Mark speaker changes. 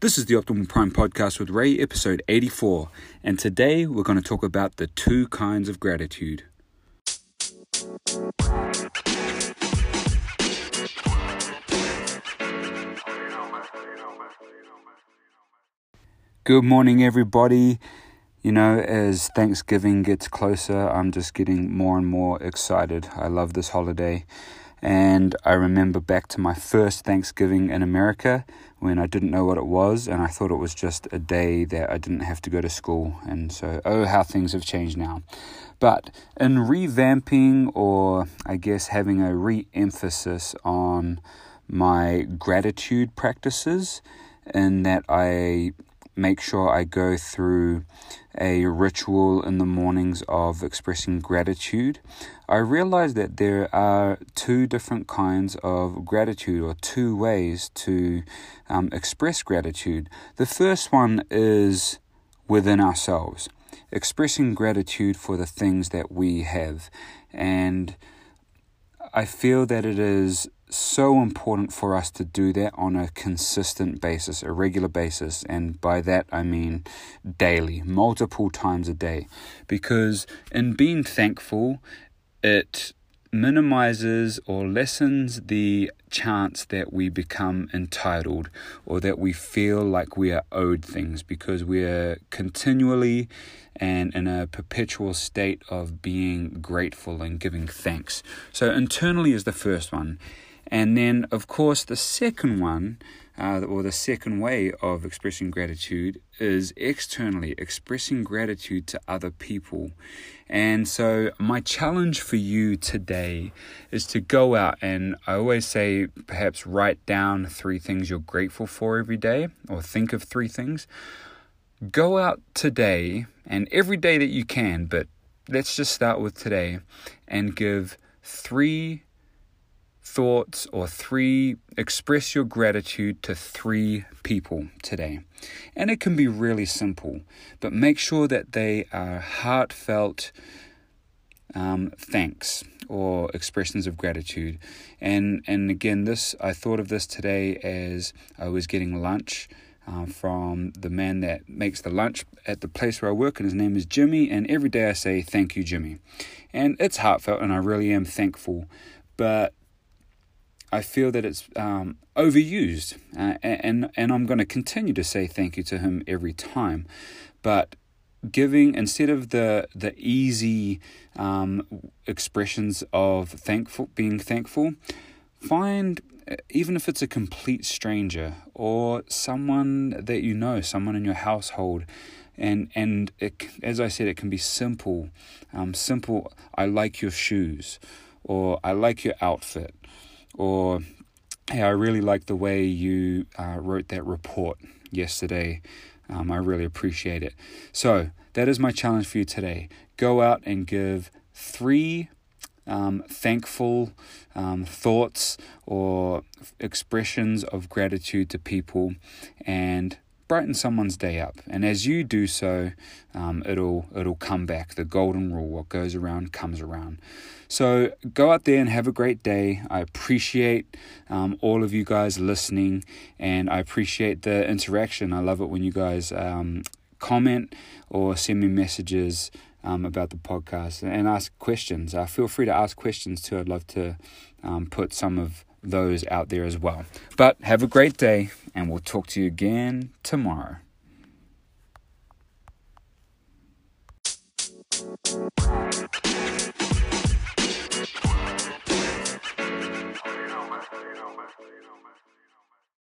Speaker 1: This is the Optimal Prime podcast with Ray, episode 84, and today we're going to talk about the two kinds of gratitude. Good morning, everybody. You know, as Thanksgiving gets closer, I'm just getting more and more excited. I love this holiday. And I remember back to my first Thanksgiving in America when I didn't know what it was, and I thought it was just a day that I didn't have to go to school. And so, oh, how things have changed now. But in revamping, or I guess having a re emphasis on my gratitude practices, in that I make sure I go through a ritual in the mornings of expressing gratitude, I realize that there are two different kinds of gratitude or two ways to um, express gratitude. The first one is within ourselves, expressing gratitude for the things that we have. And I feel that it is so important for us to do that on a consistent basis, a regular basis. And by that, I mean daily, multiple times a day. Because in being thankful, it minimizes or lessens the chance that we become entitled or that we feel like we are owed things because we are continually and in a perpetual state of being grateful and giving thanks. So, internally is the first one. And then, of course, the second one, uh, or the second way of expressing gratitude, is externally expressing gratitude to other people. And so, my challenge for you today is to go out and I always say, perhaps write down three things you're grateful for every day, or think of three things. Go out today and every day that you can, but let's just start with today and give three thoughts or three, express your gratitude to three people today. And it can be really simple, but make sure that they are heartfelt um, thanks or expressions of gratitude. And and again, this I thought of this today as I was getting lunch. Uh, from the man that makes the lunch at the place where I work, and his name is Jimmy. And every day I say, Thank you, Jimmy. And it's heartfelt, and I really am thankful. But I feel that it's um, overused, uh, and and I'm going to continue to say thank you to him every time, but giving instead of the the easy um, expressions of thankful being thankful, find uh, even if it's a complete stranger or someone that you know, someone in your household, and and it, as I said, it can be simple, um, simple. I like your shoes, or I like your outfit or hey, I really like the way you uh, wrote that report yesterday. Um, I really appreciate it. So, that is my challenge for you today. Go out and give three um, thankful um, thoughts or expressions of gratitude to people and brighten someone's day up. And as you do so, um, it'll it'll come back. The golden rule: what goes around comes around. So go out there and have a great day. I appreciate um, all of you guys listening, and I appreciate the interaction. I love it when you guys um, comment or send me messages. Um, about the podcast and ask questions. Uh, feel free to ask questions too. I'd love to um, put some of those out there as well. But have a great day, and we'll talk to you again tomorrow.